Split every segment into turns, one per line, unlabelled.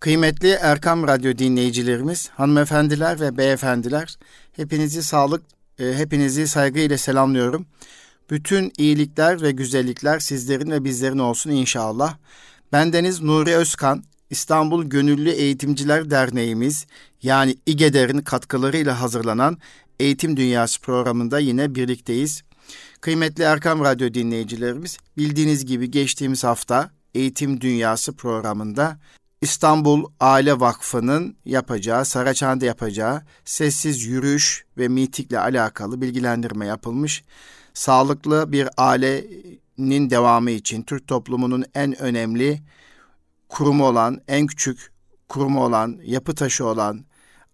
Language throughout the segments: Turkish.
Kıymetli Erkam Radyo dinleyicilerimiz, hanımefendiler ve beyefendiler, hepinizi sağlık, e, hepinizi saygıyla selamlıyorum. Bütün iyilikler ve güzellikler sizlerin ve bizlerin olsun inşallah. Bendeniz Nuri Özkan, İstanbul Gönüllü Eğitimciler Derneğimiz yani İGEDER'in katkılarıyla hazırlanan Eğitim Dünyası programında yine birlikteyiz. Kıymetli Erkam Radyo dinleyicilerimiz, bildiğiniz gibi geçtiğimiz hafta Eğitim Dünyası programında İstanbul Aile Vakfı'nın yapacağı, Saraçhane'de yapacağı sessiz yürüyüş ve mitikle alakalı bilgilendirme yapılmış. Sağlıklı bir ailenin devamı için Türk toplumunun en önemli kurumu olan, en küçük kurumu olan, yapı taşı olan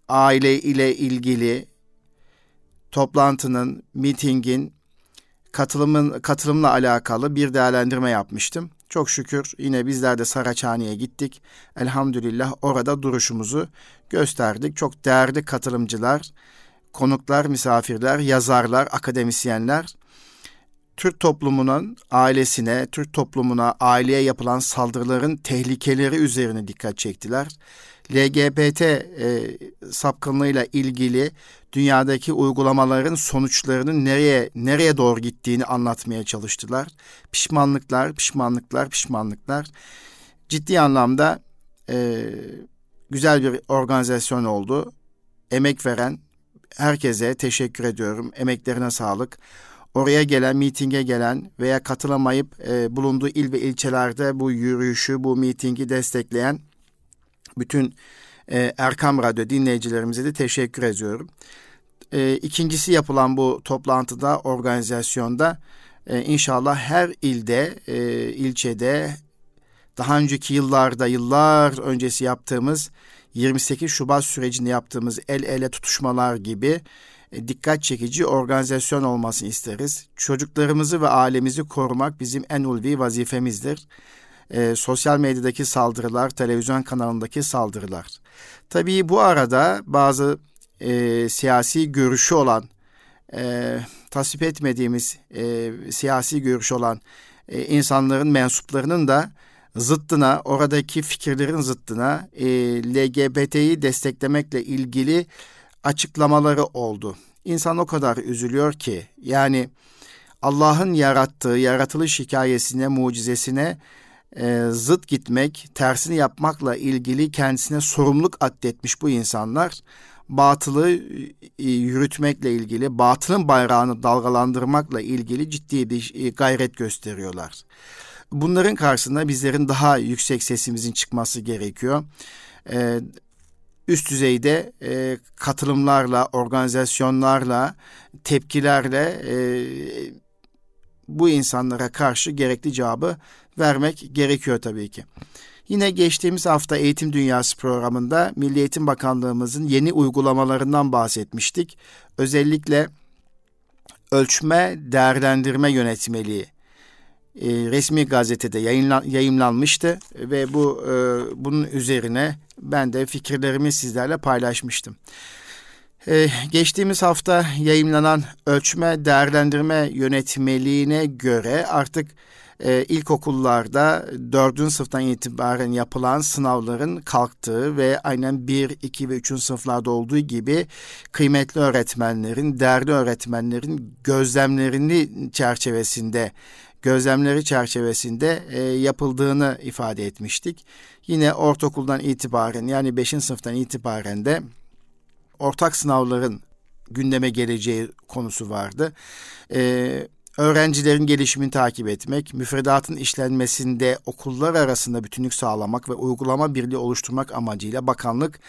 aile ile ilgili toplantının, mitingin, katılımın katılımla alakalı bir değerlendirme yapmıştım. Çok şükür yine bizler de Saraçhane'ye gittik. Elhamdülillah orada duruşumuzu gösterdik. Çok değerli katılımcılar, konuklar, misafirler, yazarlar, akademisyenler Türk toplumunun ailesine, Türk toplumuna, aileye yapılan saldırıların tehlikeleri üzerine dikkat çektiler. LGBT e, sapkınlığıyla ilgili dünyadaki uygulamaların sonuçlarının nereye nereye doğru gittiğini anlatmaya çalıştılar. Pişmanlıklar, pişmanlıklar, pişmanlıklar. Ciddi anlamda e, güzel bir organizasyon oldu. Emek veren herkese teşekkür ediyorum. Emeklerine sağlık. Oraya gelen, mitinge gelen veya katılamayıp e, bulunduğu il ve ilçelerde bu yürüyüşü, bu mitingi destekleyen bütün e, Erkam Radyo dinleyicilerimize de teşekkür ediyorum. E, ikincisi yapılan bu toplantıda, organizasyonda e, inşallah her ilde, e, ilçede daha önceki yıllarda, yıllar öncesi yaptığımız 28 Şubat sürecinde yaptığımız el ele tutuşmalar gibi e, dikkat çekici organizasyon olmasını isteriz. Çocuklarımızı ve ailemizi korumak bizim en ulvi vazifemizdir. E, sosyal medyadaki saldırılar, televizyon kanalındaki saldırılar. Tabii bu arada bazı e, siyasi görüşü olan, e, tasvip etmediğimiz e, siyasi görüşü olan e, insanların mensuplarının da zıttına, oradaki fikirlerin zıttına e, LGBT'yi desteklemekle ilgili açıklamaları oldu. İnsan o kadar üzülüyor ki yani Allah'ın yarattığı yaratılış hikayesine, mucizesine e, zıt gitmek, tersini yapmakla ilgili kendisine sorumluluk addetmiş bu insanlar batılı e, yürütmekle ilgili, batılın bayrağını dalgalandırmakla ilgili ciddi bir e, gayret gösteriyorlar. Bunların karşısında bizlerin daha yüksek sesimizin çıkması gerekiyor. Ee, üst düzeyde e, katılımlarla, organizasyonlarla, tepkilerle e, bu insanlara karşı gerekli cevabı vermek gerekiyor tabii ki. Yine geçtiğimiz hafta Eğitim Dünyası programında Milli Eğitim Bakanlığımızın yeni uygulamalarından bahsetmiştik. Özellikle ölçme değerlendirme yönetmeliği e, resmi gazetede yayınlan, yayınlanmıştı ve bu e, bunun üzerine ben de fikirlerimi sizlerle paylaşmıştım. Ee, geçtiğimiz hafta yayınlanan ölçme değerlendirme yönetmeliğine göre artık e, ilkokullarda dördüncü sınıftan itibaren yapılan sınavların kalktığı ve aynen bir, iki ve üçüncü sınıflarda olduğu gibi kıymetli öğretmenlerin, değerli öğretmenlerin gözlemlerini çerçevesinde gözlemleri çerçevesinde e, yapıldığını ifade etmiştik. Yine ortaokuldan itibaren yani 5. sınıftan itibaren de ortak sınavların gündeme geleceği konusu vardı. Ee, öğrencilerin gelişimini takip etmek, müfredatın işlenmesinde okullar arasında bütünlük sağlamak ve uygulama birliği oluşturmak amacıyla bakanlık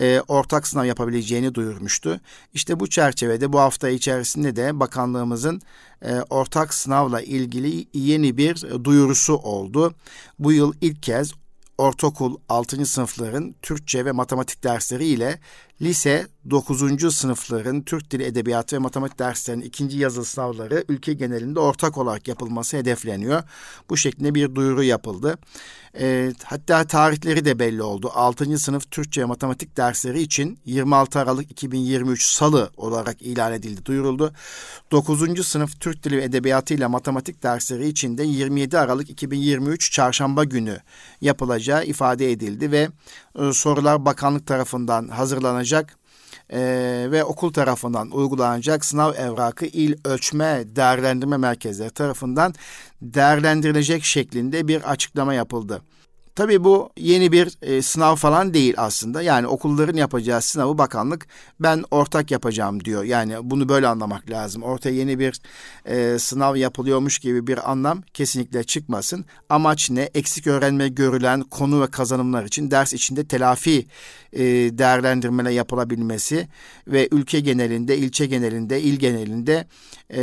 e, ortak sınav yapabileceğini duyurmuştu. İşte bu çerçevede bu hafta içerisinde de bakanlığımızın e, ortak sınavla ilgili yeni bir duyurusu oldu. Bu yıl ilk kez ortaokul 6. sınıfların Türkçe ve matematik dersleri ile lise 9. sınıfların Türk Dili Edebiyatı ve Matematik derslerinin ikinci yazılı sınavları ülke genelinde ortak olarak yapılması hedefleniyor. Bu şeklinde bir duyuru yapıldı. E, hatta tarihleri de belli oldu. 6. sınıf Türkçe ve matematik dersleri için 26 Aralık 2023 Salı olarak ilan edildi, duyuruldu. 9. sınıf Türk Dili ve Edebiyatı ile matematik dersleri için de 27 Aralık 2023 Çarşamba günü yapılacağı ifade edildi ve e, sorular bakanlık tarafından hazırlanacak e, ve okul tarafından uygulanacak sınav evrakı il ölçme değerlendirme merkezleri tarafından değerlendirilecek şeklinde bir açıklama yapıldı. Tabii bu yeni bir e, sınav falan değil aslında. Yani okulların yapacağı sınavı bakanlık ben ortak yapacağım diyor. Yani bunu böyle anlamak lazım. Ortaya yeni bir e, sınav yapılıyormuş gibi bir anlam kesinlikle çıkmasın. Amaç ne? Eksik öğrenme görülen konu ve kazanımlar için ders içinde telafi e, değerlendirmeler yapılabilmesi ve ülke genelinde, ilçe genelinde, il genelinde e,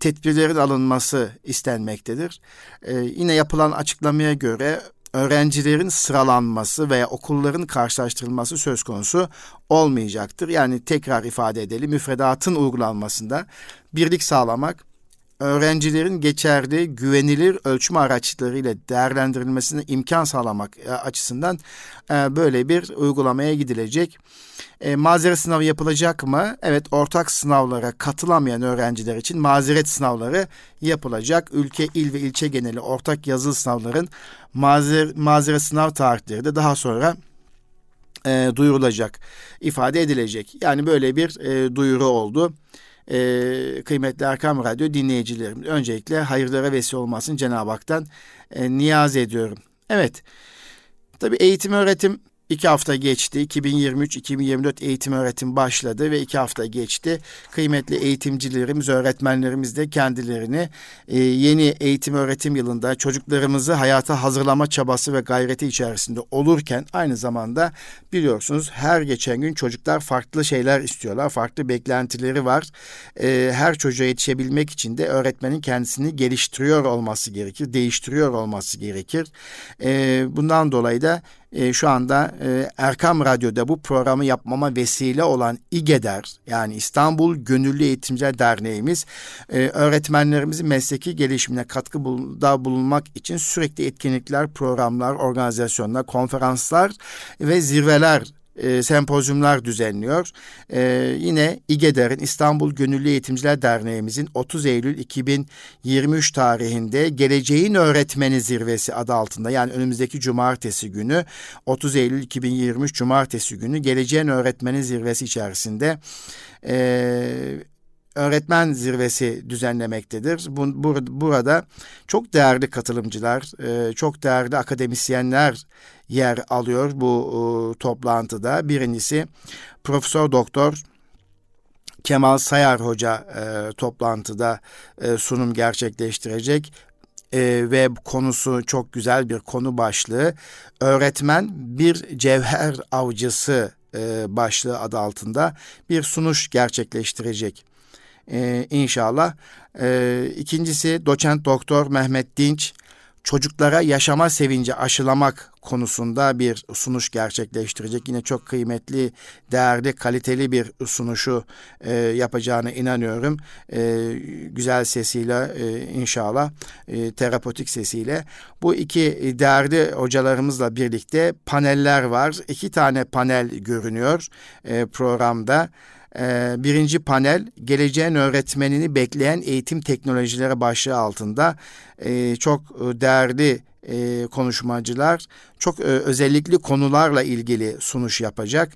tedbirlerin alınması istenmektedir. E, yine yapılan açıklamaya göre öğrencilerin sıralanması veya okulların karşılaştırılması söz konusu olmayacaktır. Yani tekrar ifade edelim müfredatın uygulanmasında birlik sağlamak, öğrencilerin geçerli, güvenilir ölçme araçlarıyla değerlendirilmesine imkan sağlamak e, açısından e, böyle bir uygulamaya gidilecek. E, mazeret sınavı yapılacak mı? Evet, ortak sınavlara katılamayan öğrenciler için mazeret sınavları yapılacak. Ülke, il ve ilçe geneli ortak yazılı sınavların mazer, mazeret sınav tarihleri de daha sonra e, duyurulacak, ifade edilecek. Yani böyle bir e, duyuru oldu. E, kıymetli Erkam Radyo dinleyicilerim. Öncelikle hayırlara vesile olmasın Cenab-ı Hak'tan e, niyaz ediyorum. Evet, tabi eğitim öğretim İki hafta geçti. 2023-2024 eğitim öğretim başladı ve iki hafta geçti. Kıymetli eğitimcilerimiz, öğretmenlerimiz de kendilerini e, yeni eğitim öğretim yılında çocuklarımızı hayata hazırlama çabası ve gayreti içerisinde olurken aynı zamanda biliyorsunuz her geçen gün çocuklar farklı şeyler istiyorlar. Farklı beklentileri var. E, her çocuğa yetişebilmek için de öğretmenin kendisini geliştiriyor olması gerekir, değiştiriyor olması gerekir. E, bundan dolayı da e, şu anda e, Erkam Radyo'da bu programı yapmama vesile olan İGEDER yani İstanbul Gönüllü Eğitimciler Derneğimiz e, öğretmenlerimizin mesleki gelişimine katkıda bulunmak için sürekli etkinlikler, programlar, organizasyonlar, konferanslar ve zirveler e, sempozyumlar düzenliyor. E, yine İGEDER'in İstanbul Gönüllü Eğitimciler Derneğimizin 30 Eylül 2023 tarihinde Geleceğin Öğretmeni Zirvesi adı altında yani önümüzdeki cumartesi günü 30 Eylül 2023 cumartesi günü Geleceğin Öğretmeni Zirvesi içerisinde e, öğretmen zirvesi düzenlemektedir. Bu, bur, burada çok değerli katılımcılar, e, çok değerli akademisyenler yer alıyor bu e, toplantıda. Birincisi Profesör Doktor Kemal Sayar Hoca e, toplantıda e, sunum gerçekleştirecek e, ve konusu çok güzel bir konu başlığı. Öğretmen bir cevher avcısı e, başlığı adı altında bir sunuş gerçekleştirecek e, inşallah. E, ikincisi doçent doktor Mehmet Dinç çocuklara yaşama sevinci aşılamak konusunda bir sunuş gerçekleştirecek. Yine çok kıymetli, değerli, kaliteli bir sunuşu e, yapacağına inanıyorum. E, güzel sesiyle e, inşallah, e, terapotik sesiyle. Bu iki değerli hocalarımızla birlikte paneller var. İki tane panel görünüyor e, programda. Ee, birinci panel geleceğin öğretmenini bekleyen eğitim teknolojileri başlığı altında. E, çok e, değerli e, konuşmacılar çok özellikli konularla ilgili sunuş yapacak.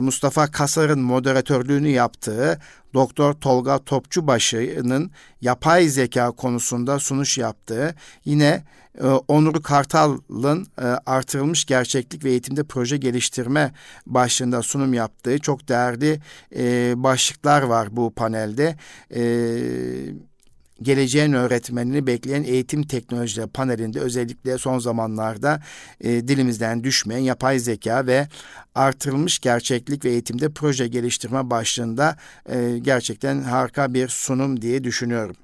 Mustafa Kasar'ın moderatörlüğünü yaptığı Doktor Tolga Topçubaşı'nın yapay zeka konusunda sunuş yaptığı yine e, Onur Kartal'ın e, artırılmış gerçeklik ve eğitimde proje geliştirme başlığında sunum yaptığı çok değerli e, başlıklar var bu panelde. Evet geleceğin öğretmenini bekleyen eğitim teknolojileri panelinde özellikle son zamanlarda e, dilimizden düşmeyen yapay zeka ve artırılmış gerçeklik ve eğitimde proje geliştirme başlığında e, gerçekten harika bir sunum diye düşünüyorum.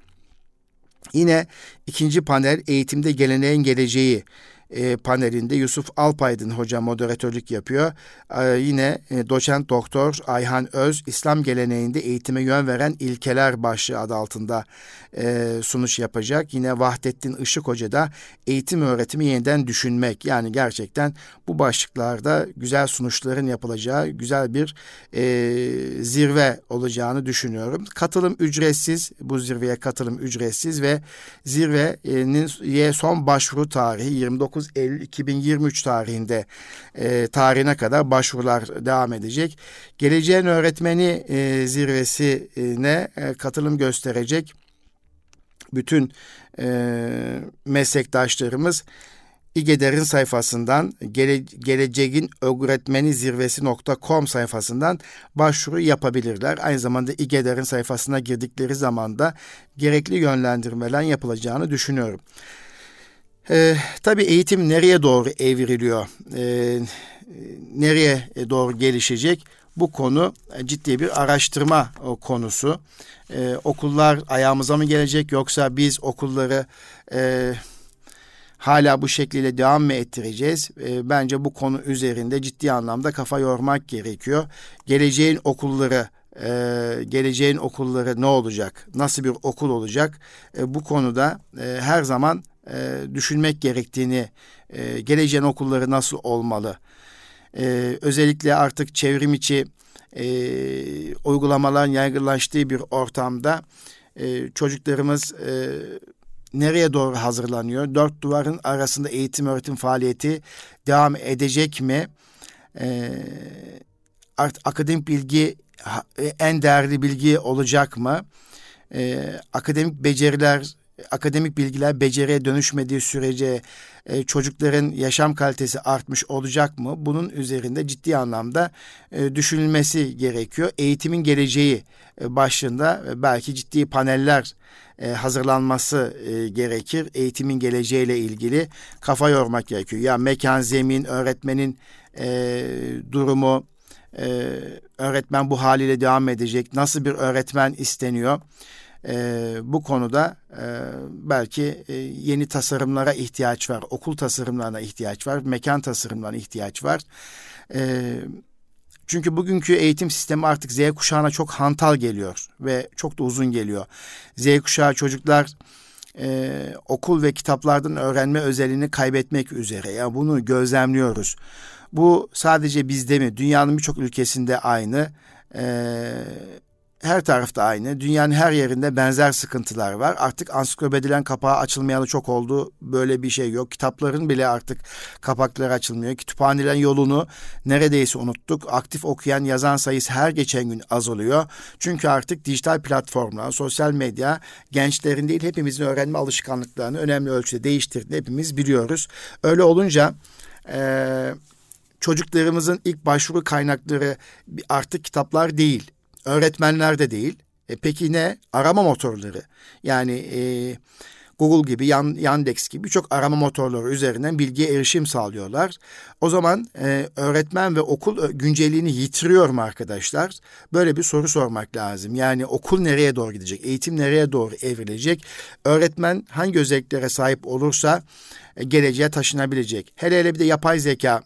Yine ikinci panel eğitimde geleneğin geleceği e, panelinde Yusuf Alpaydın hoca moderatörlük yapıyor. E, yine e, doçent doktor Ayhan Öz İslam geleneğinde eğitime yön veren ilkeler başlığı adı altında e, sunuş yapacak. Yine Vahdettin Işık Hoca da eğitim öğretimi yeniden düşünmek. Yani gerçekten bu başlıklarda güzel sunuşların yapılacağı güzel bir e, zirve olacağını düşünüyorum. Katılım ücretsiz. Bu zirveye katılım ücretsiz ve zirvenin son başvuru tarihi 29 29 Eylül 2023 tarihinde e, tarihine kadar başvurular devam edecek. Geleceğin Öğretmeni e, zirvesine e, katılım gösterecek bütün e, meslektaşlarımız İGEDER'in sayfasından gele, geleceğin öğretmeni zirvesi.com sayfasından başvuru yapabilirler. Aynı zamanda İGEDER'in sayfasına girdikleri zaman da gerekli yönlendirmeler yapılacağını düşünüyorum. Ee, tabii eğitim nereye doğru evriliyor? Ee, nereye doğru gelişecek? Bu konu ciddi bir araştırma konusu. Ee, okullar ayağımıza mı gelecek yoksa biz okulları e, hala bu şekliyle devam mı ettireceğiz? E, bence bu konu üzerinde ciddi anlamda kafa yormak gerekiyor. Geleceğin okulları e, geleceğin okulları ne olacak? Nasıl bir okul olacak? E, bu konuda e, her zaman e, düşünmek gerektiğini, e, geleceğin okulları nasıl olmalı? E, özellikle artık çevrim içi e, uygulamaların yaygınlaştığı bir ortamda e, çocuklarımız e, nereye doğru hazırlanıyor? Dört duvarın arasında eğitim öğretim faaliyeti devam edecek mi? Ee, art, akademik bilgi en değerli bilgi olacak mı? Ee, akademik beceriler, akademik bilgiler beceriye dönüşmediği sürece e, çocukların yaşam kalitesi artmış olacak mı? Bunun üzerinde ciddi anlamda e, düşünülmesi gerekiyor. Eğitimin geleceği e, başlığında e, belki ciddi paneller e, hazırlanması e, gerekir. Eğitimin geleceğiyle ilgili kafa yormak gerekiyor. Ya mekan, zemin, öğretmenin e, durumu, e, öğretmen bu haliyle devam edecek. Nasıl bir öğretmen isteniyor? E, bu konuda e, belki e, yeni tasarımlara ihtiyaç var. Okul tasarımlarına ihtiyaç var. Mekan tasarımlarına ihtiyaç var. E, çünkü bugünkü eğitim sistemi artık Z kuşağına çok hantal geliyor ve çok da uzun geliyor. Z kuşağı çocuklar e, okul ve kitaplardan öğrenme özelliğini kaybetmek üzere. Ya bunu gözlemliyoruz. Bu sadece bizde mi? Dünyanın birçok ülkesinde aynı. Ee, her tarafta aynı. Dünyanın her yerinde benzer sıkıntılar var. Artık ansiklopedilen kapağı açılmayalı çok oldu. Böyle bir şey yok. Kitapların bile artık kapakları açılmıyor. Kütüphanelerin yolunu neredeyse unuttuk. Aktif okuyan, yazan sayısı her geçen gün azalıyor. Çünkü artık dijital platformlar, sosyal medya gençlerin değil hepimizin öğrenme alışkanlıklarını önemli ölçüde değiştirdiğini hepimiz biliyoruz. Öyle olunca... Ee, çocuklarımızın ilk başvuru kaynakları artık kitaplar değil öğretmenler de değil. E peki ne? Arama motorları. Yani e, Google gibi, Yan, Yandex gibi birçok arama motorları üzerinden bilgiye erişim sağlıyorlar. O zaman e, öğretmen ve okul güncelliğini yitiriyor mu arkadaşlar? Böyle bir soru sormak lazım. Yani okul nereye doğru gidecek? Eğitim nereye doğru evrilecek? Öğretmen hangi özelliklere sahip olursa e, geleceğe taşınabilecek? Hele hele bir de yapay zeka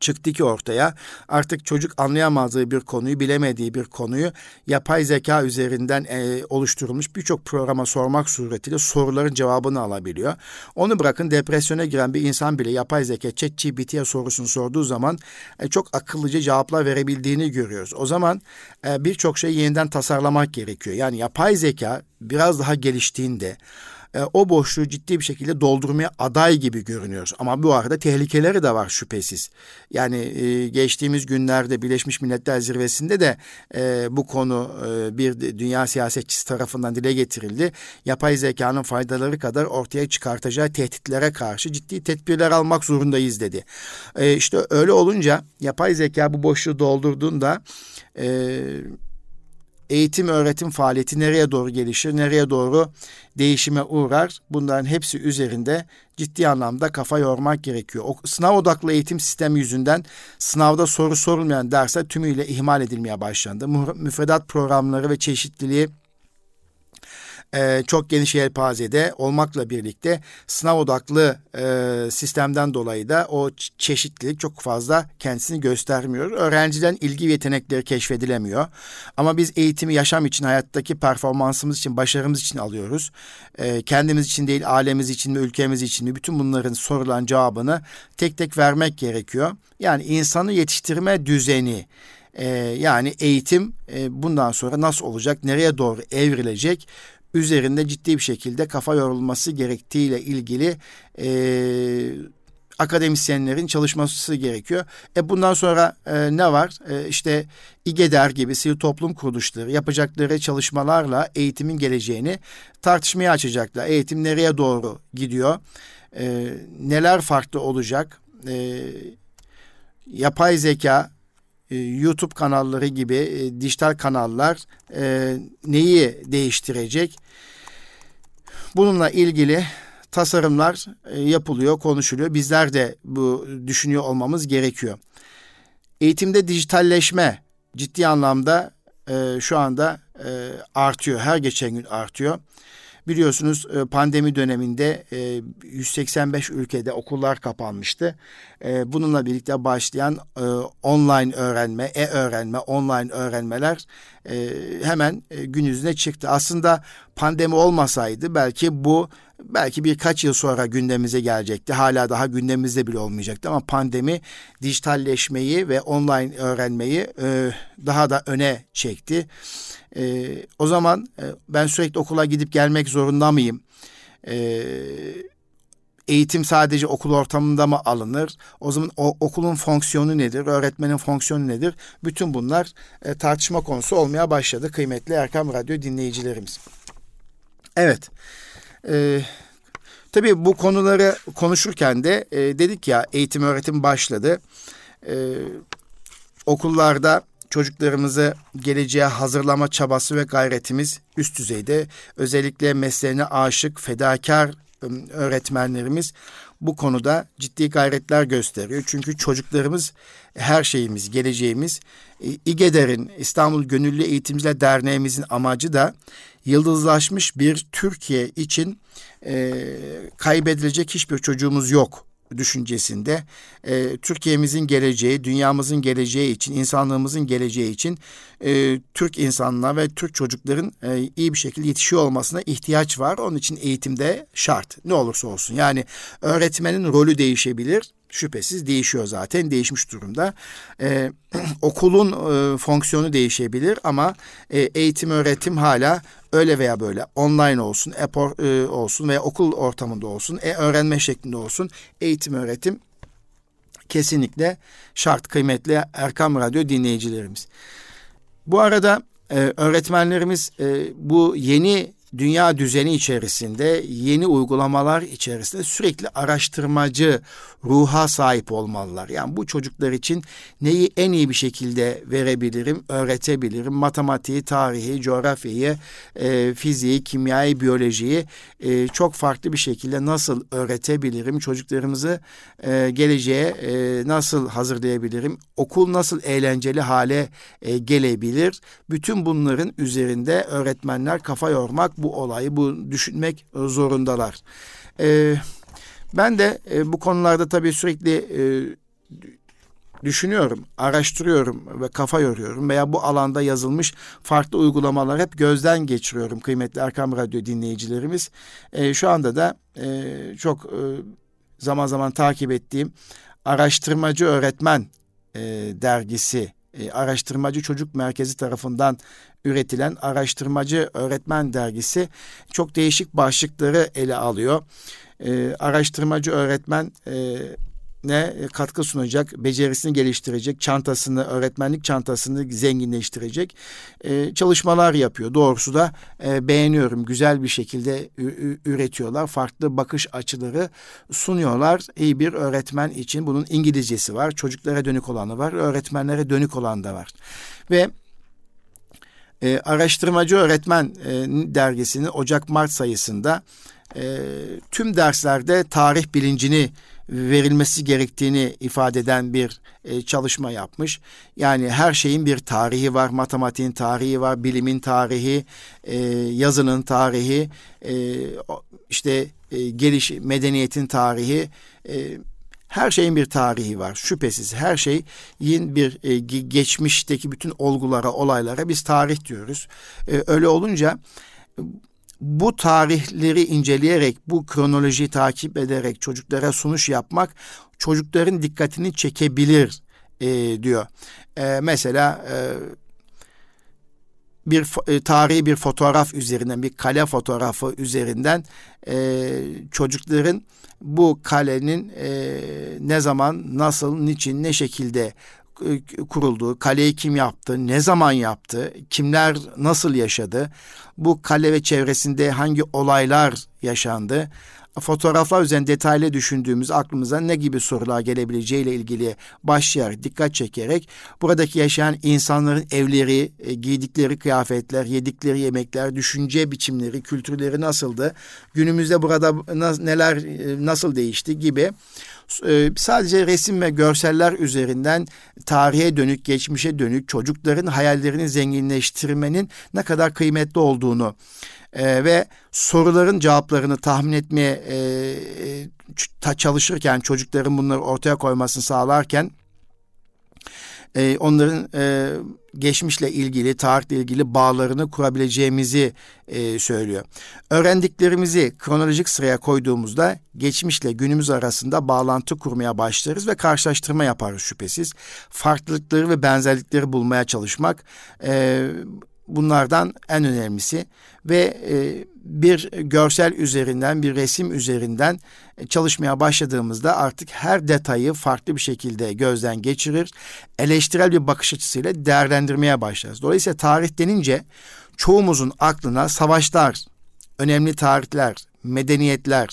çıktı ki ortaya artık çocuk anlayamadığı bir konuyu bilemediği bir konuyu yapay zeka üzerinden e, oluşturulmuş birçok programa sormak suretiyle soruların cevabını alabiliyor. Onu bırakın depresyona giren bir insan bile yapay zeka ChatGPT'ye sorusunu sorduğu zaman e, çok akıllıca cevaplar verebildiğini görüyoruz. O zaman e, birçok şey yeniden tasarlamak gerekiyor. Yani yapay zeka biraz daha geliştiğinde e, o boşluğu ciddi bir şekilde doldurmaya aday gibi görünüyoruz. Ama bu arada tehlikeleri de var şüphesiz. Yani e, geçtiğimiz günlerde Birleşmiş Milletler Zirvesi'nde de e, bu konu e, bir dünya siyasetçisi tarafından dile getirildi. Yapay zekanın faydaları kadar ortaya çıkartacağı tehditlere karşı ciddi tedbirler almak zorundayız dedi. E, işte öyle olunca yapay zeka bu boşluğu doldurduğunda... E, eğitim öğretim faaliyeti nereye doğru gelişir, nereye doğru değişime uğrar. Bunların hepsi üzerinde ciddi anlamda kafa yormak gerekiyor. O, sınav odaklı eğitim sistemi yüzünden sınavda soru sorulmayan dersler tümüyle ihmal edilmeye başlandı. Müfredat programları ve çeşitliliği e, çok geniş yelpazede olmakla birlikte sınav odaklı e, sistemden dolayı da o çeşitlilik çok fazla kendisini göstermiyor. Öğrenciden ilgi ve yetenekleri keşfedilemiyor. Ama biz eğitimi yaşam için, hayattaki performansımız için, başarımız için alıyoruz. E, kendimiz için değil, ailemiz için mi, ülkemiz için mi bütün bunların sorulan cevabını tek tek vermek gerekiyor. Yani insanı yetiştirme düzeni, ee, yani eğitim e, bundan sonra nasıl olacak, nereye doğru evrilecek? Üzerinde ciddi bir şekilde kafa yorulması gerektiğiyle ilgili e, akademisyenlerin çalışması gerekiyor. E bundan sonra e, ne var? E, işte İGEDER gibi sivil toplum kuruluşları yapacakları çalışmalarla eğitimin geleceğini tartışmaya açacaklar. Eğitim nereye doğru gidiyor? E, neler farklı olacak? E, yapay zeka, e, YouTube kanalları gibi e, dijital kanallar e, neyi değiştirecek? Bununla ilgili tasarımlar yapılıyor, konuşuluyor. Bizler de bu düşünüyor olmamız gerekiyor. Eğitimde dijitalleşme ciddi anlamda şu anda artıyor. Her geçen gün artıyor. Biliyorsunuz e, pandemi döneminde 185 e, ülkede okullar kapanmıştı. E, bununla birlikte başlayan online öğrenme, e-öğrenme, online öğrenmeler hemen gün yüzüne çıktı. Aslında pandemi olmasaydı belki bu belki birkaç yıl sonra gündemimize gelecekti. Hala daha gündemimizde bile olmayacaktı ama pandemi dijitalleşmeyi ve online öğrenmeyi daha da öne çekti. E, o zaman e, ben sürekli okula gidip gelmek zorunda mıyım? E, eğitim sadece okul ortamında mı alınır? O zaman o, okulun fonksiyonu nedir? Öğretmenin fonksiyonu nedir? Bütün bunlar e, tartışma konusu olmaya başladı kıymetli Erkam Radyo dinleyicilerimiz. Evet. E, tabii bu konuları konuşurken de e, dedik ya eğitim öğretim başladı. E, okullarda çocuklarımızı geleceğe hazırlama çabası ve gayretimiz üst düzeyde. Özellikle mesleğine aşık, fedakar öğretmenlerimiz bu konuda ciddi gayretler gösteriyor. Çünkü çocuklarımız her şeyimiz, geleceğimiz. İGEDER'in İstanbul Gönüllü Eğitimciler Derneğimizin amacı da yıldızlaşmış bir Türkiye için e, kaybedilecek hiçbir çocuğumuz yok düşüncesinde e, Türkiye'mizin geleceği, dünyamızın geleceği için, insanlığımızın geleceği için e, Türk insanına ve Türk çocukların e, iyi bir şekilde yetişiyor olmasına ihtiyaç var. Onun için eğitimde şart ne olursa olsun. Yani öğretmenin rolü değişebilir şüphesiz değişiyor zaten değişmiş durumda. Ee, okulun e, fonksiyonu değişebilir ama e, eğitim öğretim hala öyle veya böyle online olsun, e, e olsun veya okul ortamında olsun, e öğrenme şeklinde olsun eğitim öğretim kesinlikle şart kıymetli Erkam Radyo dinleyicilerimiz. Bu arada e, öğretmenlerimiz e, bu yeni dünya düzeni içerisinde yeni uygulamalar içerisinde sürekli araştırmacı ruha sahip olmalılar. Yani bu çocuklar için neyi en iyi bir şekilde verebilirim, öğretebilirim. Matematiği, tarihi, coğrafyayı, e, fiziği, kimyayı, biyolojiyi e, çok farklı bir şekilde nasıl öğretebilirim? Çocuklarımızı e, geleceğe e, nasıl hazırlayabilirim? Okul nasıl eğlenceli hale e, gelebilir? Bütün bunların üzerinde öğretmenler kafa yormak, bu olayı, bu düşünmek zorundalar. Evet ben de e, bu konularda tabii sürekli e, düşünüyorum, araştırıyorum ve kafa yoruyorum veya bu alanda yazılmış farklı uygulamalar hep gözden geçiriyorum kıymetli Erkam Radyo dinleyicilerimiz. E, şu anda da e, çok e, zaman zaman takip ettiğim Araştırmacı Öğretmen e, dergisi, e, Araştırmacı Çocuk Merkezi tarafından üretilen Araştırmacı Öğretmen dergisi çok değişik başlıkları ele alıyor e, araştırmacı öğretmen e, ne katkı sunacak, becerisini geliştirecek, çantasını, öğretmenlik çantasını zenginleştirecek e, çalışmalar yapıyor. Doğrusu da e, beğeniyorum. Güzel bir şekilde üretiyorlar. Farklı bakış açıları sunuyorlar. İyi bir öğretmen için bunun İngilizcesi var. Çocuklara dönük olanı var. Öğretmenlere dönük olan da var. Ve e, Araştırmacı Öğretmen e, dergisinin Ocak-Mart sayısında e, tüm derslerde tarih bilincini verilmesi gerektiğini ifade eden bir e, çalışma yapmış. Yani her şeyin bir tarihi var, matematiğin tarihi var, bilimin tarihi, e, yazının tarihi, e, işte e, geliş medeniyetin tarihi. E, her şeyin bir tarihi var şüphesiz. Her şeyin bir e, geçmişteki bütün olgulara, olaylara biz tarih diyoruz. E, öyle olunca bu tarihleri inceleyerek, bu kronolojiyi takip ederek çocuklara sunuş yapmak çocukların dikkatini çekebilir e, diyor. E, mesela e, bir e, tarihi bir fotoğraf üzerinden, bir kale fotoğrafı üzerinden e, çocukların bu kalenin e, ne zaman, nasıl, niçin, ne şekilde e, kurulduğu, kaleyi kim yaptı, ne zaman yaptı, kimler nasıl yaşadı, bu kale ve çevresinde hangi olaylar yaşandı, fotoğraflar üzerine detaylı düşündüğümüz aklımıza ne gibi sorular gelebileceğiyle ilgili başlayarak, dikkat çekerek buradaki yaşayan insanların evleri, e, giydikleri kıyafetler, yedikleri yemekler, düşünce biçimleri, kültürleri nasıldı, günümüzde burada neler e, nasıl değişti gibi e, sadece resim ve görseller üzerinden tarihe dönük, geçmişe dönük çocukların hayallerini zenginleştirmenin ne kadar kıymetli olduğunu e, ve soruların cevaplarını tahmin etmeye e, çalışırken çocukların bunları ortaya koymasını sağlarken onların geçmişle ilgili, tarihle ilgili bağlarını kurabileceğimizi e, söylüyor. Öğrendiklerimizi kronolojik sıraya koyduğumuzda geçmişle günümüz arasında bağlantı kurmaya başlarız ve karşılaştırma yaparız şüphesiz. Farklılıkları ve benzerlikleri bulmaya çalışmak e, bunlardan en önemlisi ve e, bir görsel üzerinden bir resim üzerinden e, çalışmaya başladığımızda artık her detayı farklı bir şekilde gözden geçirir. Eleştirel bir bakış açısıyla değerlendirmeye başlarız. Dolayısıyla tarih denince çoğumuzun aklına savaşlar, önemli tarihler, medeniyetler,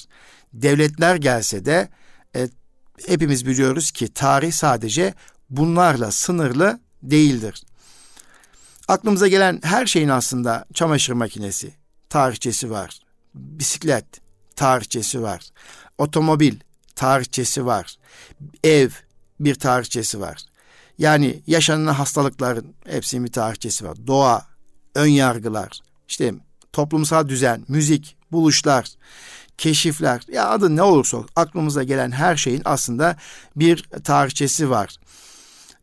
devletler gelse de e, hepimiz biliyoruz ki tarih sadece bunlarla sınırlı değildir. Aklımıza gelen her şeyin aslında çamaşır makinesi, tarihçesi var. Bisiklet, tarihçesi var. Otomobil, tarihçesi var. Ev, bir tarihçesi var. Yani yaşanan hastalıkların hepsinin bir tarihçesi var. Doğa, ön yargılar, işte toplumsal düzen, müzik, buluşlar, keşifler ya adı ne olursa aklımıza gelen her şeyin aslında bir tarihçesi var.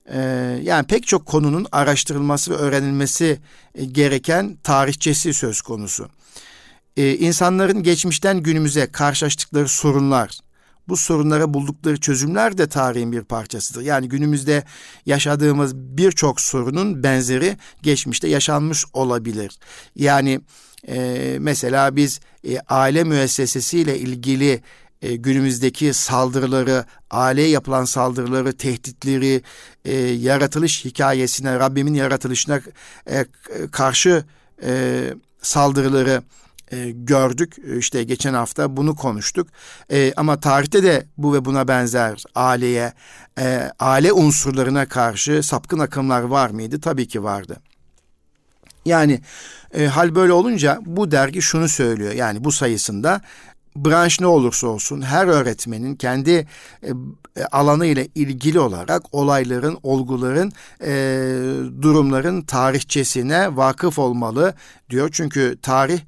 Ee, yani pek çok konunun araştırılması ve öğrenilmesi e, gereken tarihçesi söz konusu. Ee, insanların geçmişten günümüze karşılaştıkları sorunlar, bu sorunlara buldukları çözümler de tarihin bir parçasıdır. Yani günümüzde yaşadığımız birçok sorunun benzeri geçmişte yaşanmış olabilir. Yani e, mesela biz e, aile müessesesiyle ilgili e, günümüzdeki saldırıları, aileye yapılan saldırıları, tehditleri, e, yaratılış hikayesine, Rabbimin yaratılışına e, karşı e, saldırıları e, gördük. İşte geçen hafta bunu konuştuk. E, ama tarihte de bu ve buna benzer aileye, e, aile unsurlarına karşı sapkın akımlar var mıydı? Tabii ki vardı. Yani e, hal böyle olunca bu dergi şunu söylüyor. Yani bu sayısında branş ne olursa olsun her öğretmenin kendi e, e, alanı ile ilgili olarak olayların, olguların, e, durumların tarihçesine vakıf olmalı diyor. Çünkü tarih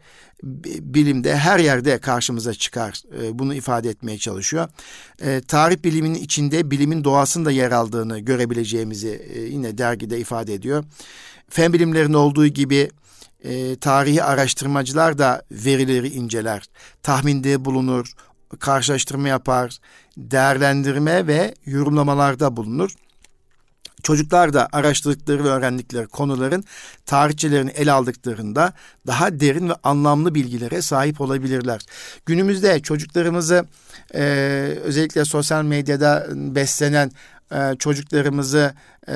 bilimde her yerde karşımıza çıkar. E, bunu ifade etmeye çalışıyor. E, tarih biliminin içinde bilimin doğasında yer aldığını görebileceğimizi e, yine dergide ifade ediyor. Fen bilimlerinin olduğu gibi e, tarihi araştırmacılar da verileri inceler, tahminde bulunur, karşılaştırma yapar, değerlendirme ve yorumlamalarda bulunur. Çocuklar da araştırdıkları ve öğrendikleri konuların tarihçelerini ele aldıklarında daha derin ve anlamlı bilgilere sahip olabilirler. Günümüzde çocuklarımızı e, özellikle sosyal medyada beslenen e, çocuklarımızı e,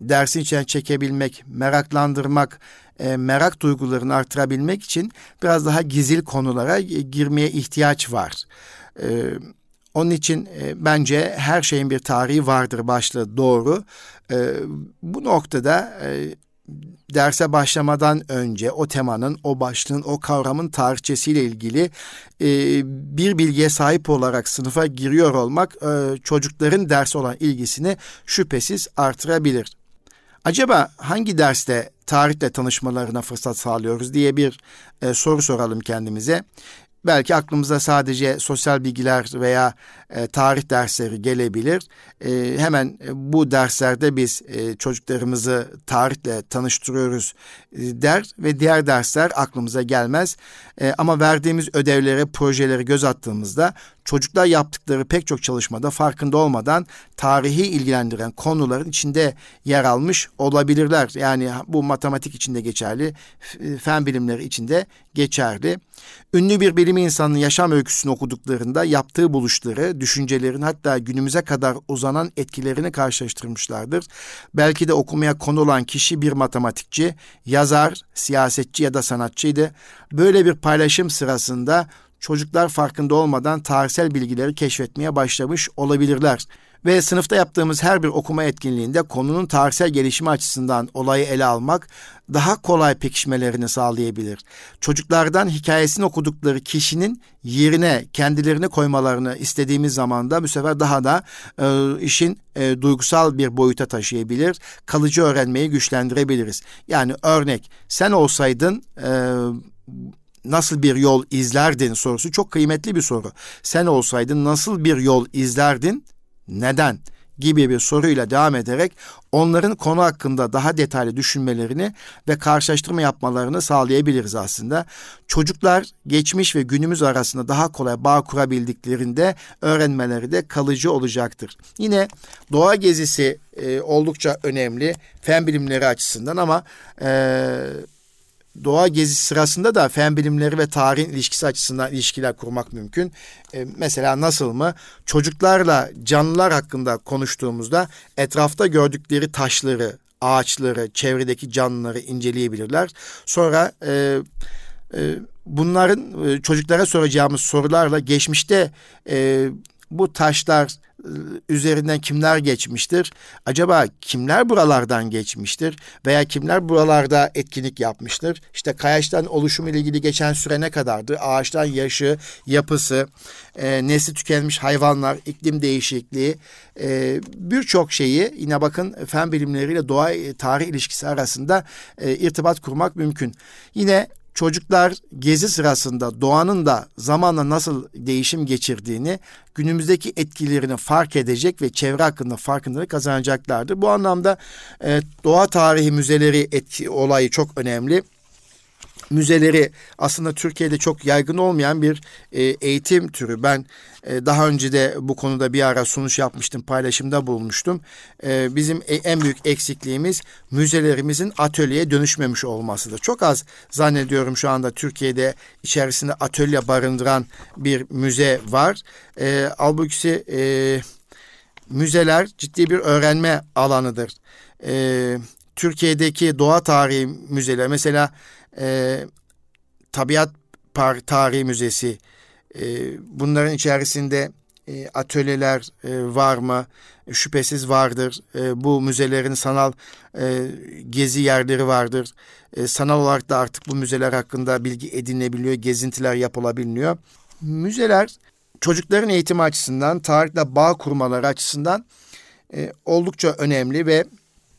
dersin içine çekebilmek, meraklandırmak, e, merak duygularını artırabilmek için biraz daha gizil konulara girmeye ihtiyaç var. E, onun için e, bence her şeyin bir tarihi vardır başlığı doğru. E, bu noktada e, derse başlamadan önce o temanın, o başlığın, o kavramın tarihçesiyle ilgili e, bir bilgiye sahip olarak sınıfa giriyor olmak e, çocukların ders olan ilgisini şüphesiz artırabilir. Acaba hangi derste tarihle tanışmalarına fırsat sağlıyoruz diye bir e, soru soralım kendimize. Belki aklımıza sadece sosyal bilgiler veya e, tarih dersleri gelebilir. E, hemen bu derslerde biz e, çocuklarımızı tarihle tanıştırıyoruz e, der ve diğer dersler aklımıza gelmez. E, ama verdiğimiz ödevleri, projeleri göz attığımızda çocuklar yaptıkları pek çok çalışmada farkında olmadan tarihi ilgilendiren konuların içinde yer almış olabilirler. Yani bu matematik içinde geçerli, fen bilimleri içinde geçerli. Ünlü bir bilim insanının yaşam öyküsünü okuduklarında yaptığı buluşları, düşüncelerin hatta günümüze kadar uzanan etkilerini karşılaştırmışlardır. Belki de okumaya konu olan kişi bir matematikçi, yazar, siyasetçi ya da sanatçıydı. Böyle bir paylaşım sırasında çocuklar farkında olmadan tarihsel bilgileri keşfetmeye başlamış olabilirler. Ve sınıfta yaptığımız her bir okuma etkinliğinde konunun tarihsel gelişimi açısından olayı ele almak daha kolay pekişmelerini sağlayabilir. Çocuklardan hikayesini okudukları kişinin yerine kendilerini koymalarını istediğimiz zaman da bu sefer daha da e, işin e, duygusal bir boyuta taşıyabilir. Kalıcı öğrenmeyi güçlendirebiliriz. Yani örnek sen olsaydın e, nasıl bir yol izlerdin sorusu çok kıymetli bir soru. Sen olsaydın nasıl bir yol izlerdin? Neden? gibi bir soruyla devam ederek onların konu hakkında daha detaylı düşünmelerini ve karşılaştırma yapmalarını sağlayabiliriz aslında. Çocuklar geçmiş ve günümüz arasında daha kolay bağ kurabildiklerinde öğrenmeleri de kalıcı olacaktır. Yine doğa gezisi e, oldukça önemli fen bilimleri açısından ama e, doğa gezisi sırasında da fen bilimleri ve tarihin ilişkisi açısından ilişkiler kurmak mümkün. E, mesela nasıl mı? Çocuklarla canlılar hakkında konuştuğumuzda etrafta gördükleri taşları, ağaçları, çevredeki canlıları inceleyebilirler. Sonra e, e, bunların e, çocuklara soracağımız sorularla geçmişte e, bu taşlar e, üzerinden kimler geçmiştir? Acaba kimler buralardan geçmiştir? Veya kimler buralarda etkinlik yapmıştır? İşte kayaçtan oluşumu ile ilgili geçen süre ne kadardı? Ağaçtan yaşı, yapısı, e, nesli tükenmiş hayvanlar, iklim değişikliği, e, birçok şeyi yine bakın fen bilimleriyle doğa e, tarih ilişkisi arasında e, irtibat kurmak mümkün. Yine çocuklar gezi sırasında doğanın da zamanla nasıl değişim geçirdiğini, günümüzdeki etkilerini fark edecek ve çevre hakkında farkındalık kazanacaklardır. Bu anlamda e, doğa tarihi müzeleri etki, olayı çok önemli müzeleri aslında Türkiye'de çok yaygın olmayan bir e, eğitim türü. Ben e, daha önce de bu konuda bir ara sunuş yapmıştım, paylaşımda bulmuştum. E, bizim e, en büyük eksikliğimiz müzelerimizin atölyeye dönüşmemiş olmasıdır. Çok az zannediyorum şu anda Türkiye'de içerisinde atölye barındıran bir müze var. E, halbuki e, müzeler ciddi bir öğrenme alanıdır. E, Türkiye'deki doğa tarihi müzeler mesela e, Tabiat Par Tarihi Müzesi. E, bunların içerisinde e, atölyeler e, var mı? Şüphesiz vardır. E, bu müzelerin sanal e, gezi yerleri vardır. E, sanal olarak da artık bu müzeler hakkında bilgi edinebiliyor, gezintiler yapılabiliyor. Müzeler çocukların eğitimi açısından, tarihle bağ kurmaları açısından e, oldukça önemli ve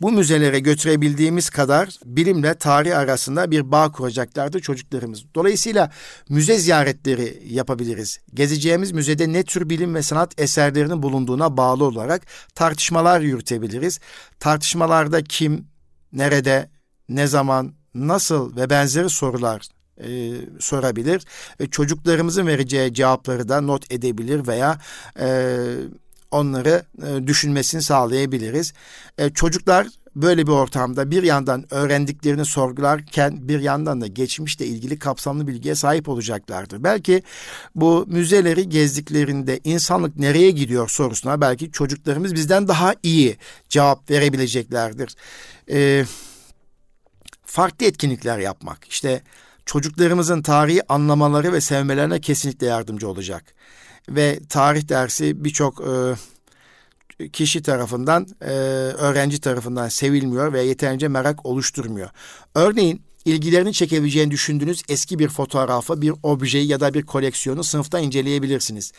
bu müzelere götürebildiğimiz kadar bilimle tarih arasında bir bağ kuracaklardır çocuklarımız. Dolayısıyla müze ziyaretleri yapabiliriz. Gezeceğimiz müzede ne tür bilim ve sanat eserlerinin bulunduğuna bağlı olarak tartışmalar yürütebiliriz. Tartışmalarda kim, nerede, ne zaman, nasıl ve benzeri sorular e, sorabilir ve çocuklarımızın vereceği cevapları da not edebilir veya e, onları e, düşünmesini sağlayabiliriz. E, çocuklar böyle bir ortamda bir yandan öğrendiklerini sorgularken bir yandan da geçmişle ilgili kapsamlı bilgiye sahip olacaklardır. Belki bu müzeleri gezdiklerinde insanlık nereye gidiyor sorusuna belki çocuklarımız bizden daha iyi cevap verebileceklerdir. E, farklı etkinlikler yapmak işte çocuklarımızın tarihi anlamaları ve sevmelerine kesinlikle yardımcı olacak ve tarih dersi birçok e, kişi tarafından, e, öğrenci tarafından sevilmiyor ve yeterince merak oluşturmuyor. Örneğin ilgilerini çekebileceğini düşündüğünüz eski bir fotoğrafı, bir objeyi ya da bir koleksiyonu sınıfta inceleyebilirsiniz.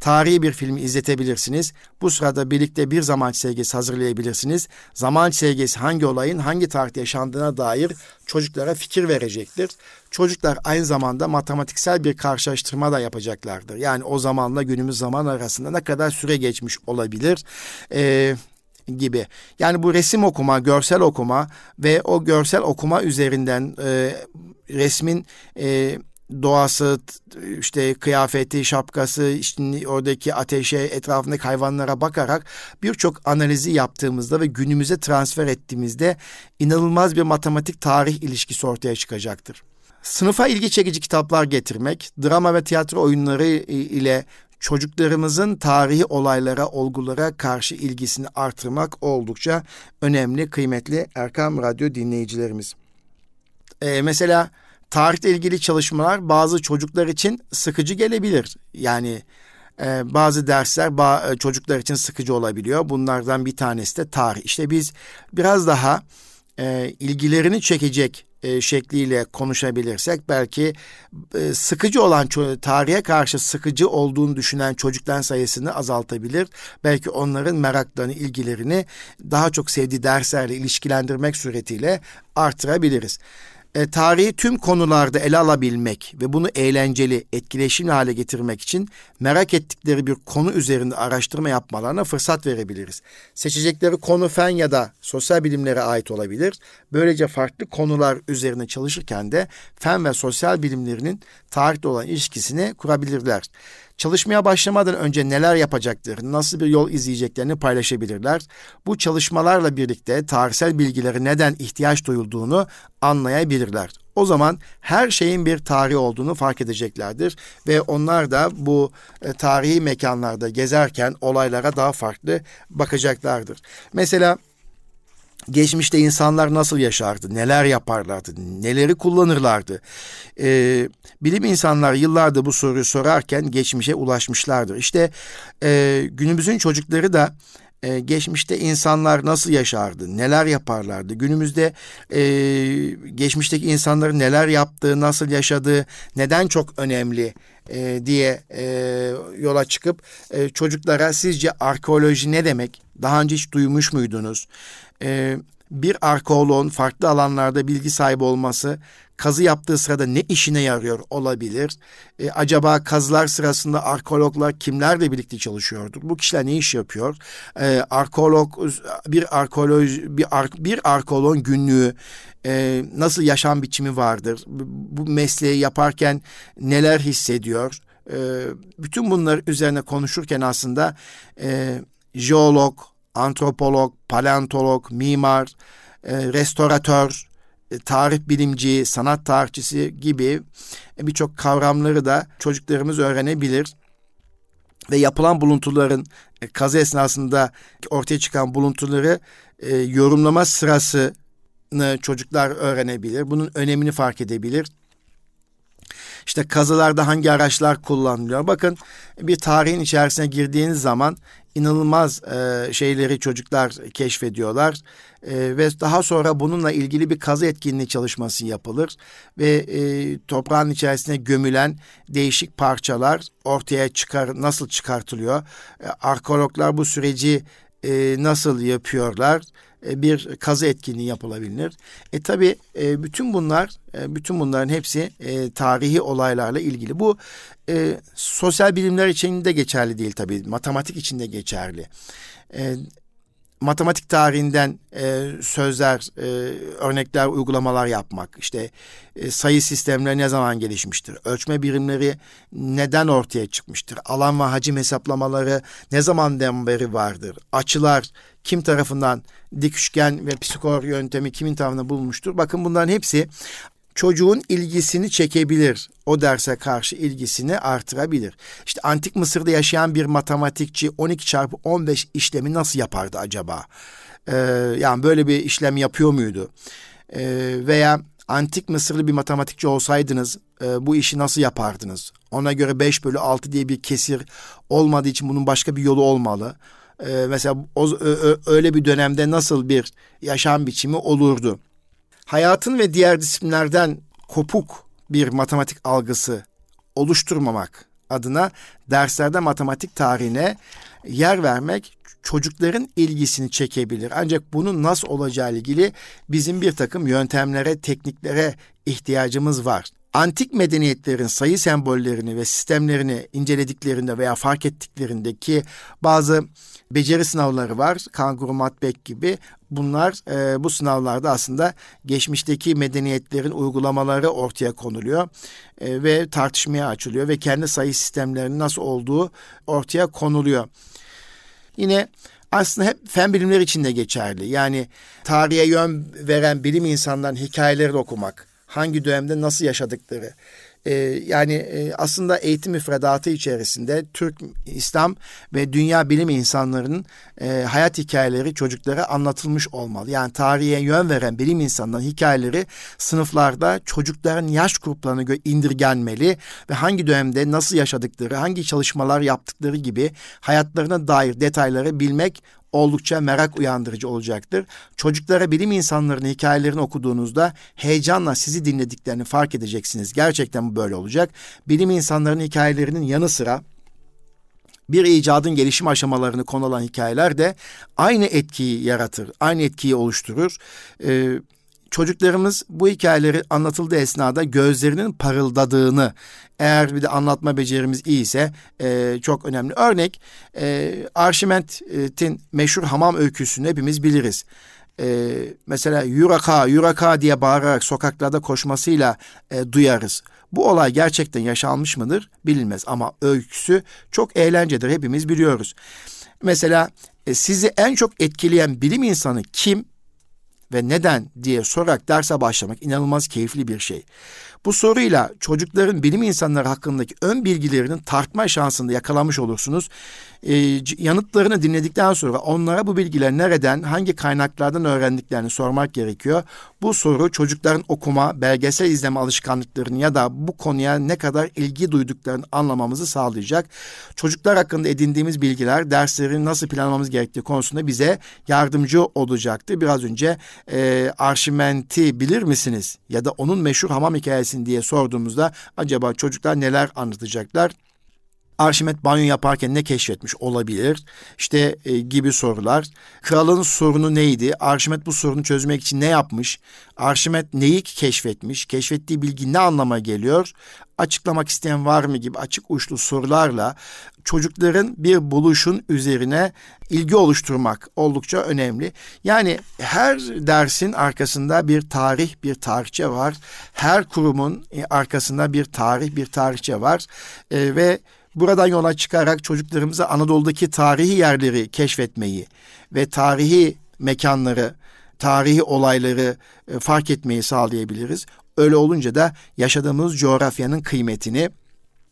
Tarihi bir filmi izletebilirsiniz. Bu sırada birlikte bir zaman sevgisi hazırlayabilirsiniz. Zaman sevgisi hangi olayın hangi tarihte yaşandığına dair çocuklara fikir verecektir. Çocuklar aynı zamanda matematiksel bir karşılaştırma da yapacaklardır. Yani o zamanla günümüz zaman arasında ne kadar süre geçmiş olabilir? Eee gibi. Yani bu resim okuma, görsel okuma ve o görsel okuma üzerinden e, resmin e, doğası, işte kıyafeti, şapkası, işte oradaki ateşe, etrafındaki hayvanlara bakarak birçok analizi yaptığımızda ve günümüze transfer ettiğimizde inanılmaz bir matematik tarih ilişkisi ortaya çıkacaktır. Sınıfa ilgi çekici kitaplar getirmek, drama ve tiyatro oyunları ile çocuklarımızın tarihi olaylara, olgulara karşı ilgisini artırmak oldukça önemli, kıymetli Erkam Radyo dinleyicilerimiz. Ee, mesela tarihle ilgili çalışmalar bazı çocuklar için sıkıcı gelebilir. Yani e, bazı dersler ba- çocuklar için sıkıcı olabiliyor. Bunlardan bir tanesi de tarih. İşte biz biraz daha e, ilgilerini çekecek e, şekliyle konuşabilirsek belki e, sıkıcı olan tarihe karşı sıkıcı olduğunu düşünen çocukların sayısını azaltabilir. Belki onların meraklarını, ilgilerini daha çok sevdiği derslerle ilişkilendirmek suretiyle artırabiliriz e, tarihi tüm konularda ele alabilmek ve bunu eğlenceli, etkileşimli hale getirmek için merak ettikleri bir konu üzerinde araştırma yapmalarına fırsat verebiliriz. Seçecekleri konu fen ya da sosyal bilimlere ait olabilir. Böylece farklı konular üzerine çalışırken de fen ve sosyal bilimlerinin tarihle olan ilişkisini kurabilirler. Çalışmaya başlamadan önce neler yapacaklarını, nasıl bir yol izleyeceklerini paylaşabilirler. Bu çalışmalarla birlikte tarihsel bilgileri neden ihtiyaç duyulduğunu anlayabilirler. O zaman her şeyin bir tarihi olduğunu fark edeceklerdir ve onlar da bu e, tarihi mekanlarda gezerken olaylara daha farklı bakacaklardır. Mesela geçmişte insanlar nasıl yaşardı, neler yaparlardı, neleri kullanırlardı. Ee, bilim insanlar yıllardır bu soruyu sorarken geçmişe ulaşmışlardır. İşte e, günümüzün çocukları da e, geçmişte insanlar nasıl yaşardı, neler yaparlardı, günümüzde e, geçmişteki insanların neler yaptığı, nasıl yaşadığı, neden çok önemli e, diye e, yola çıkıp e, çocuklara sizce arkeoloji ne demek, daha önce hiç duymuş muydunuz? E, bir arkeoloğun farklı alanlarda bilgi sahibi olması kazı yaptığı sırada ne işine yarıyor olabilir? E, acaba kazılar sırasında arkeologlar kimlerle birlikte çalışıyordur? Bu kişiler ne iş yapıyor? E, arkeolog bir arkeolog bir, ar, bir arkeologun günlüğü e, nasıl yaşam biçimi vardır? Bu mesleği yaparken neler hissediyor? E, bütün bunlar üzerine konuşurken aslında e, jeolog, antropolog, paleontolog, mimar, e, restoratör, e, tarih bilimci, sanat tarihçisi gibi e, birçok kavramları da çocuklarımız öğrenebilir. Ve yapılan buluntuların kazı esnasında ortaya çıkan buluntuları yorumlama sırasını çocuklar öğrenebilir. Bunun önemini fark edebilir. İşte kazılarda hangi araçlar kullanılıyor? Bakın bir tarihin içerisine girdiğiniz zaman inanılmaz e, şeyleri çocuklar keşfediyorlar e, ve daha sonra bununla ilgili bir kazı etkinliği çalışması yapılır ve e, toprağın içerisine gömülen değişik parçalar ortaya çıkar nasıl çıkartılıyor? E, arkeologlar bu süreci e, nasıl yapıyorlar? E, bir kazı etkinliği yapılabilir. E tabi e, bütün bunlar, e, bütün bunların hepsi e, tarihi olaylarla ilgili. Bu e, sosyal bilimler için de geçerli değil tabi, matematik için de geçerli. E, matematik tarihinden e, sözler, e, örnekler, uygulamalar yapmak, işte e, sayı sistemleri ne zaman gelişmiştir, ölçme birimleri neden ortaya çıkmıştır, alan ve hacim hesaplamaları ne zamandan beri vardır, açılar kim tarafından dik üçgen ve psikor yöntemi kimin tarafından bulmuştur. Bakın bunların hepsi çocuğun ilgisini çekebilir. O derse karşı ilgisini artırabilir. İşte antik Mısır'da yaşayan bir matematikçi 12 çarpı 15 işlemi nasıl yapardı acaba? Ee, yani böyle bir işlem yapıyor muydu? Ee, veya antik Mısırlı bir matematikçi olsaydınız e, bu işi nasıl yapardınız? Ona göre 5 bölü 6 diye bir kesir olmadığı için bunun başka bir yolu olmalı. Ee, mesela o, ö, öyle bir dönemde nasıl bir yaşam biçimi olurdu? Hayatın ve diğer disiplinlerden kopuk bir matematik algısı oluşturmamak adına derslerde matematik tarihine yer vermek çocukların ilgisini çekebilir. Ancak bunun nasıl olacağı ilgili bizim bir takım yöntemlere, tekniklere ihtiyacımız var. Antik medeniyetlerin sayı sembollerini ve sistemlerini incelediklerinde veya fark ettiklerindeki bazı beceri sınavları var. Kanguru Matbek gibi. Bunlar e, bu sınavlarda aslında geçmişteki medeniyetlerin uygulamaları ortaya konuluyor e, ve tartışmaya açılıyor ve kendi sayı sistemlerinin nasıl olduğu ortaya konuluyor. Yine aslında hep fen bilimleri için de geçerli. Yani tarihe yön veren bilim insanların hikayeleri okumak, hangi dönemde nasıl yaşadıkları, e, yani e, aslında eğitim müfredatı içerisinde Türk, İslam ve dünya bilim insanlarının e, hayat hikayeleri çocuklara anlatılmış olmalı. Yani tarihe yön veren bilim insanlarının hikayeleri sınıflarda çocukların yaş gruplarına göre indirgenmeli ve hangi dönemde nasıl yaşadıkları, hangi çalışmalar yaptıkları gibi hayatlarına dair detayları bilmek oldukça merak uyandırıcı olacaktır. Çocuklara bilim insanlarının hikayelerini okuduğunuzda heyecanla sizi dinlediklerini fark edeceksiniz. Gerçekten bu böyle olacak. Bilim insanlarının hikayelerinin yanı sıra bir icadın gelişim aşamalarını konu alan hikayeler de aynı etkiyi yaratır, aynı etkiyi oluşturur. Ee, çocuklarımız bu hikayeleri anlatıldığı esnada gözlerinin parıldadığını eğer bir de anlatma becerimiz iyiyse e, çok önemli. Örnek e, Arşimet'in meşhur hamam öyküsünü hepimiz biliriz. E, mesela yuraka yuraka diye bağırarak sokaklarda koşmasıyla e, duyarız. Bu olay gerçekten yaşanmış mıdır bilinmez ama öyküsü çok eğlencedir hepimiz biliyoruz. Mesela e, sizi en çok etkileyen bilim insanı kim ve neden diye sorarak derse başlamak inanılmaz keyifli bir şey. Bu soruyla çocukların bilim insanları hakkındaki ön bilgilerinin tartma şansını yakalamış olursunuz. Ee, yanıtlarını dinledikten sonra onlara bu bilgiler nereden, hangi kaynaklardan öğrendiklerini sormak gerekiyor. Bu soru çocukların okuma, belgesel izleme alışkanlıklarını ya da bu konuya ne kadar ilgi duyduklarını anlamamızı sağlayacak. Çocuklar hakkında edindiğimiz bilgiler dersleri nasıl planlamamız gerektiği konusunda bize yardımcı olacaktı. Biraz önce e, Arşiment'i bilir misiniz? Ya da onun meşhur hamam hikayesini diye sorduğumuzda acaba çocuklar neler anlatacaklar? Arşimet banyo yaparken ne keşfetmiş olabilir? İşte e, gibi sorular. Kralın sorunu neydi? Arşimet bu sorunu çözmek için ne yapmış? Arşimet neyi keşfetmiş? Keşfettiği bilgi ne anlama geliyor? Açıklamak isteyen var mı gibi açık uçlu sorularla çocukların bir buluşun üzerine ilgi oluşturmak oldukça önemli. Yani her dersin arkasında bir tarih, bir tarihçe var. Her kurumun e, arkasında bir tarih, bir tarihçe var. E, ve Buradan yola çıkarak çocuklarımıza Anadolu'daki tarihi yerleri keşfetmeyi ve tarihi mekanları, tarihi olayları e, fark etmeyi sağlayabiliriz. Öyle olunca da yaşadığımız coğrafyanın kıymetini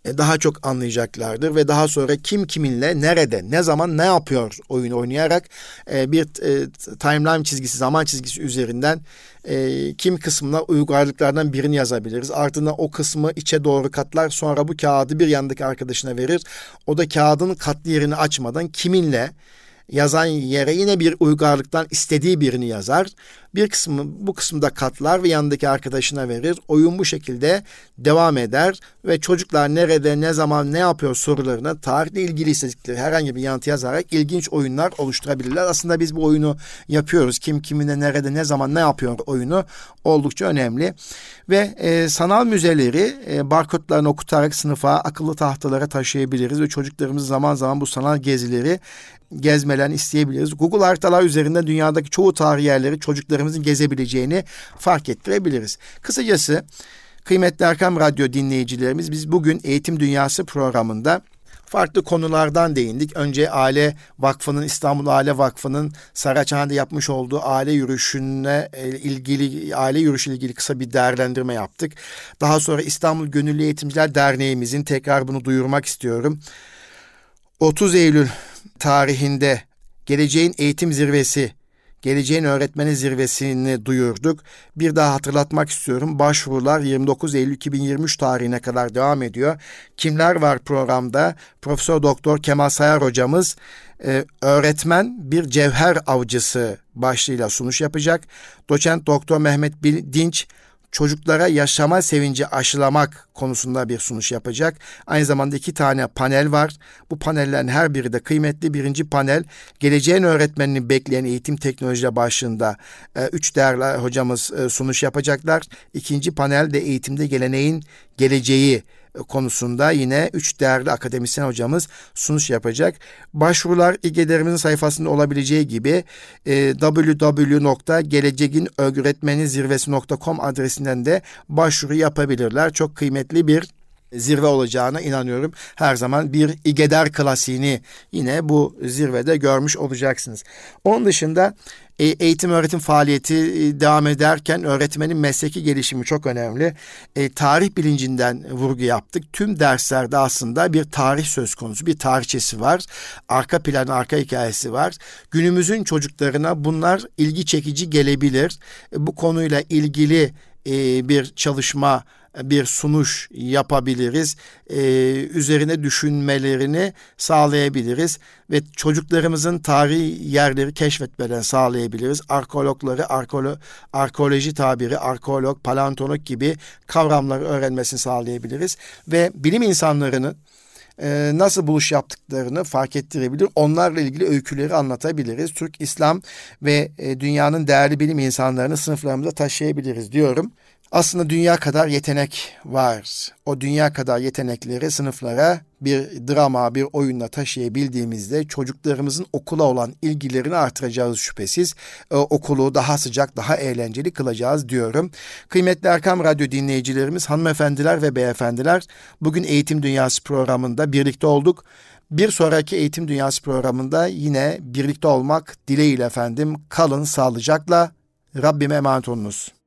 daha çok anlayacaklardır ve daha sonra kim kiminle nerede ne zaman ne yapıyor oyun oynayarak e, bir e, timeline çizgisi zaman çizgisi üzerinden kim kısmına uygarlıklardan birini yazabiliriz. Ardından o kısmı içe doğru katlar sonra bu kağıdı bir yandaki arkadaşına verir. O da kağıdın katlı yerini açmadan kiminle yazan yere yine bir uygarlıktan istediği birini yazar. Bir kısmı bu kısımda katlar ve yanındaki arkadaşına verir. Oyun bu şekilde devam eder ve çocuklar nerede, ne zaman, ne yapıyor sorularına tarihle ilgili istedikleri herhangi bir yanıtı yazarak ilginç oyunlar oluşturabilirler. Aslında biz bu oyunu yapıyoruz. Kim kimine, nerede, ne zaman, ne yapıyor oyunu oldukça önemli. Ve e, sanal müzeleri e, barkodlarını okutarak sınıfa, akıllı tahtalara taşıyabiliriz ve çocuklarımız zaman zaman bu sanal gezileri gezmelerini isteyebiliriz. Google haritalar üzerinde dünyadaki çoğu tarih yerleri çocuklarımızın gezebileceğini fark ettirebiliriz. Kısacası kıymetli Erkam Radyo dinleyicilerimiz biz bugün Eğitim Dünyası programında farklı konulardan değindik. Önce Aile Vakfı'nın İstanbul Aile Vakfı'nın Saraçhane'de yapmış olduğu aile yürüyüşüne e, ilgili aile yürüyüşü ilgili kısa bir değerlendirme yaptık. Daha sonra İstanbul Gönüllü Eğitimciler Derneğimizin tekrar bunu duyurmak istiyorum. 30 Eylül tarihinde geleceğin eğitim zirvesi Geleceğin Öğretmeni Zirvesi'ni duyurduk. Bir daha hatırlatmak istiyorum. Başvurular 29 Eylül 2023 tarihine kadar devam ediyor. Kimler var programda? Profesör Doktor Kemal Sayar hocamız e, öğretmen bir cevher avcısı başlığıyla sunuş yapacak. Doçent Doktor Mehmet Dinç çocuklara yaşama sevinci aşılamak konusunda bir sunuş yapacak. Aynı zamanda iki tane panel var. Bu panellerin her biri de kıymetli. Birinci panel geleceğin öğretmenini bekleyen eğitim teknoloji başlığında e, üç değerli hocamız e, sunuş yapacaklar. İkinci panel de eğitimde geleneğin geleceği konusunda yine üç değerli akademisyen hocamız sunuş yapacak. Başvurular İGEDER'imizin sayfasında olabileceği gibi e, www.geleceğinöğretmenizirvesi.com adresinden de başvuru yapabilirler. Çok kıymetli bir zirve olacağına inanıyorum. Her zaman bir İgeder klasiğini yine bu zirvede görmüş olacaksınız. Onun dışında eğitim öğretim faaliyeti e, devam ederken öğretmenin mesleki gelişimi çok önemli. E, tarih bilincinden vurgu yaptık. Tüm derslerde aslında bir tarih söz konusu, bir tarihçesi var. Arka plan, arka hikayesi var. Günümüzün çocuklarına bunlar ilgi çekici gelebilir. E, bu konuyla ilgili e, bir çalışma bir sunuş yapabiliriz. Ee, üzerine düşünmelerini sağlayabiliriz ve çocuklarımızın tarihi yerleri keşfetmelerini sağlayabiliriz. Arkeologları, arkeolo arkeoloji tabiri, arkeolog, paleontolog gibi kavramları öğrenmesini sağlayabiliriz ve bilim insanlarının e, nasıl buluş yaptıklarını fark ettirebilir. Onlarla ilgili öyküleri anlatabiliriz. Türk, İslam ve e, dünyanın değerli bilim insanlarını sınıflarımıza taşıyabiliriz diyorum. Aslında dünya kadar yetenek var. O dünya kadar yetenekleri sınıflara bir drama, bir oyunla taşıyabildiğimizde çocuklarımızın okula olan ilgilerini artıracağız şüphesiz. Ee, okulu daha sıcak, daha eğlenceli kılacağız diyorum. Kıymetli Erkam Radyo dinleyicilerimiz, hanımefendiler ve beyefendiler, bugün Eğitim Dünyası programında birlikte olduk. Bir sonraki Eğitim Dünyası programında yine birlikte olmak dileğiyle efendim. Kalın sağlıcakla. Rabbime emanet olunuz.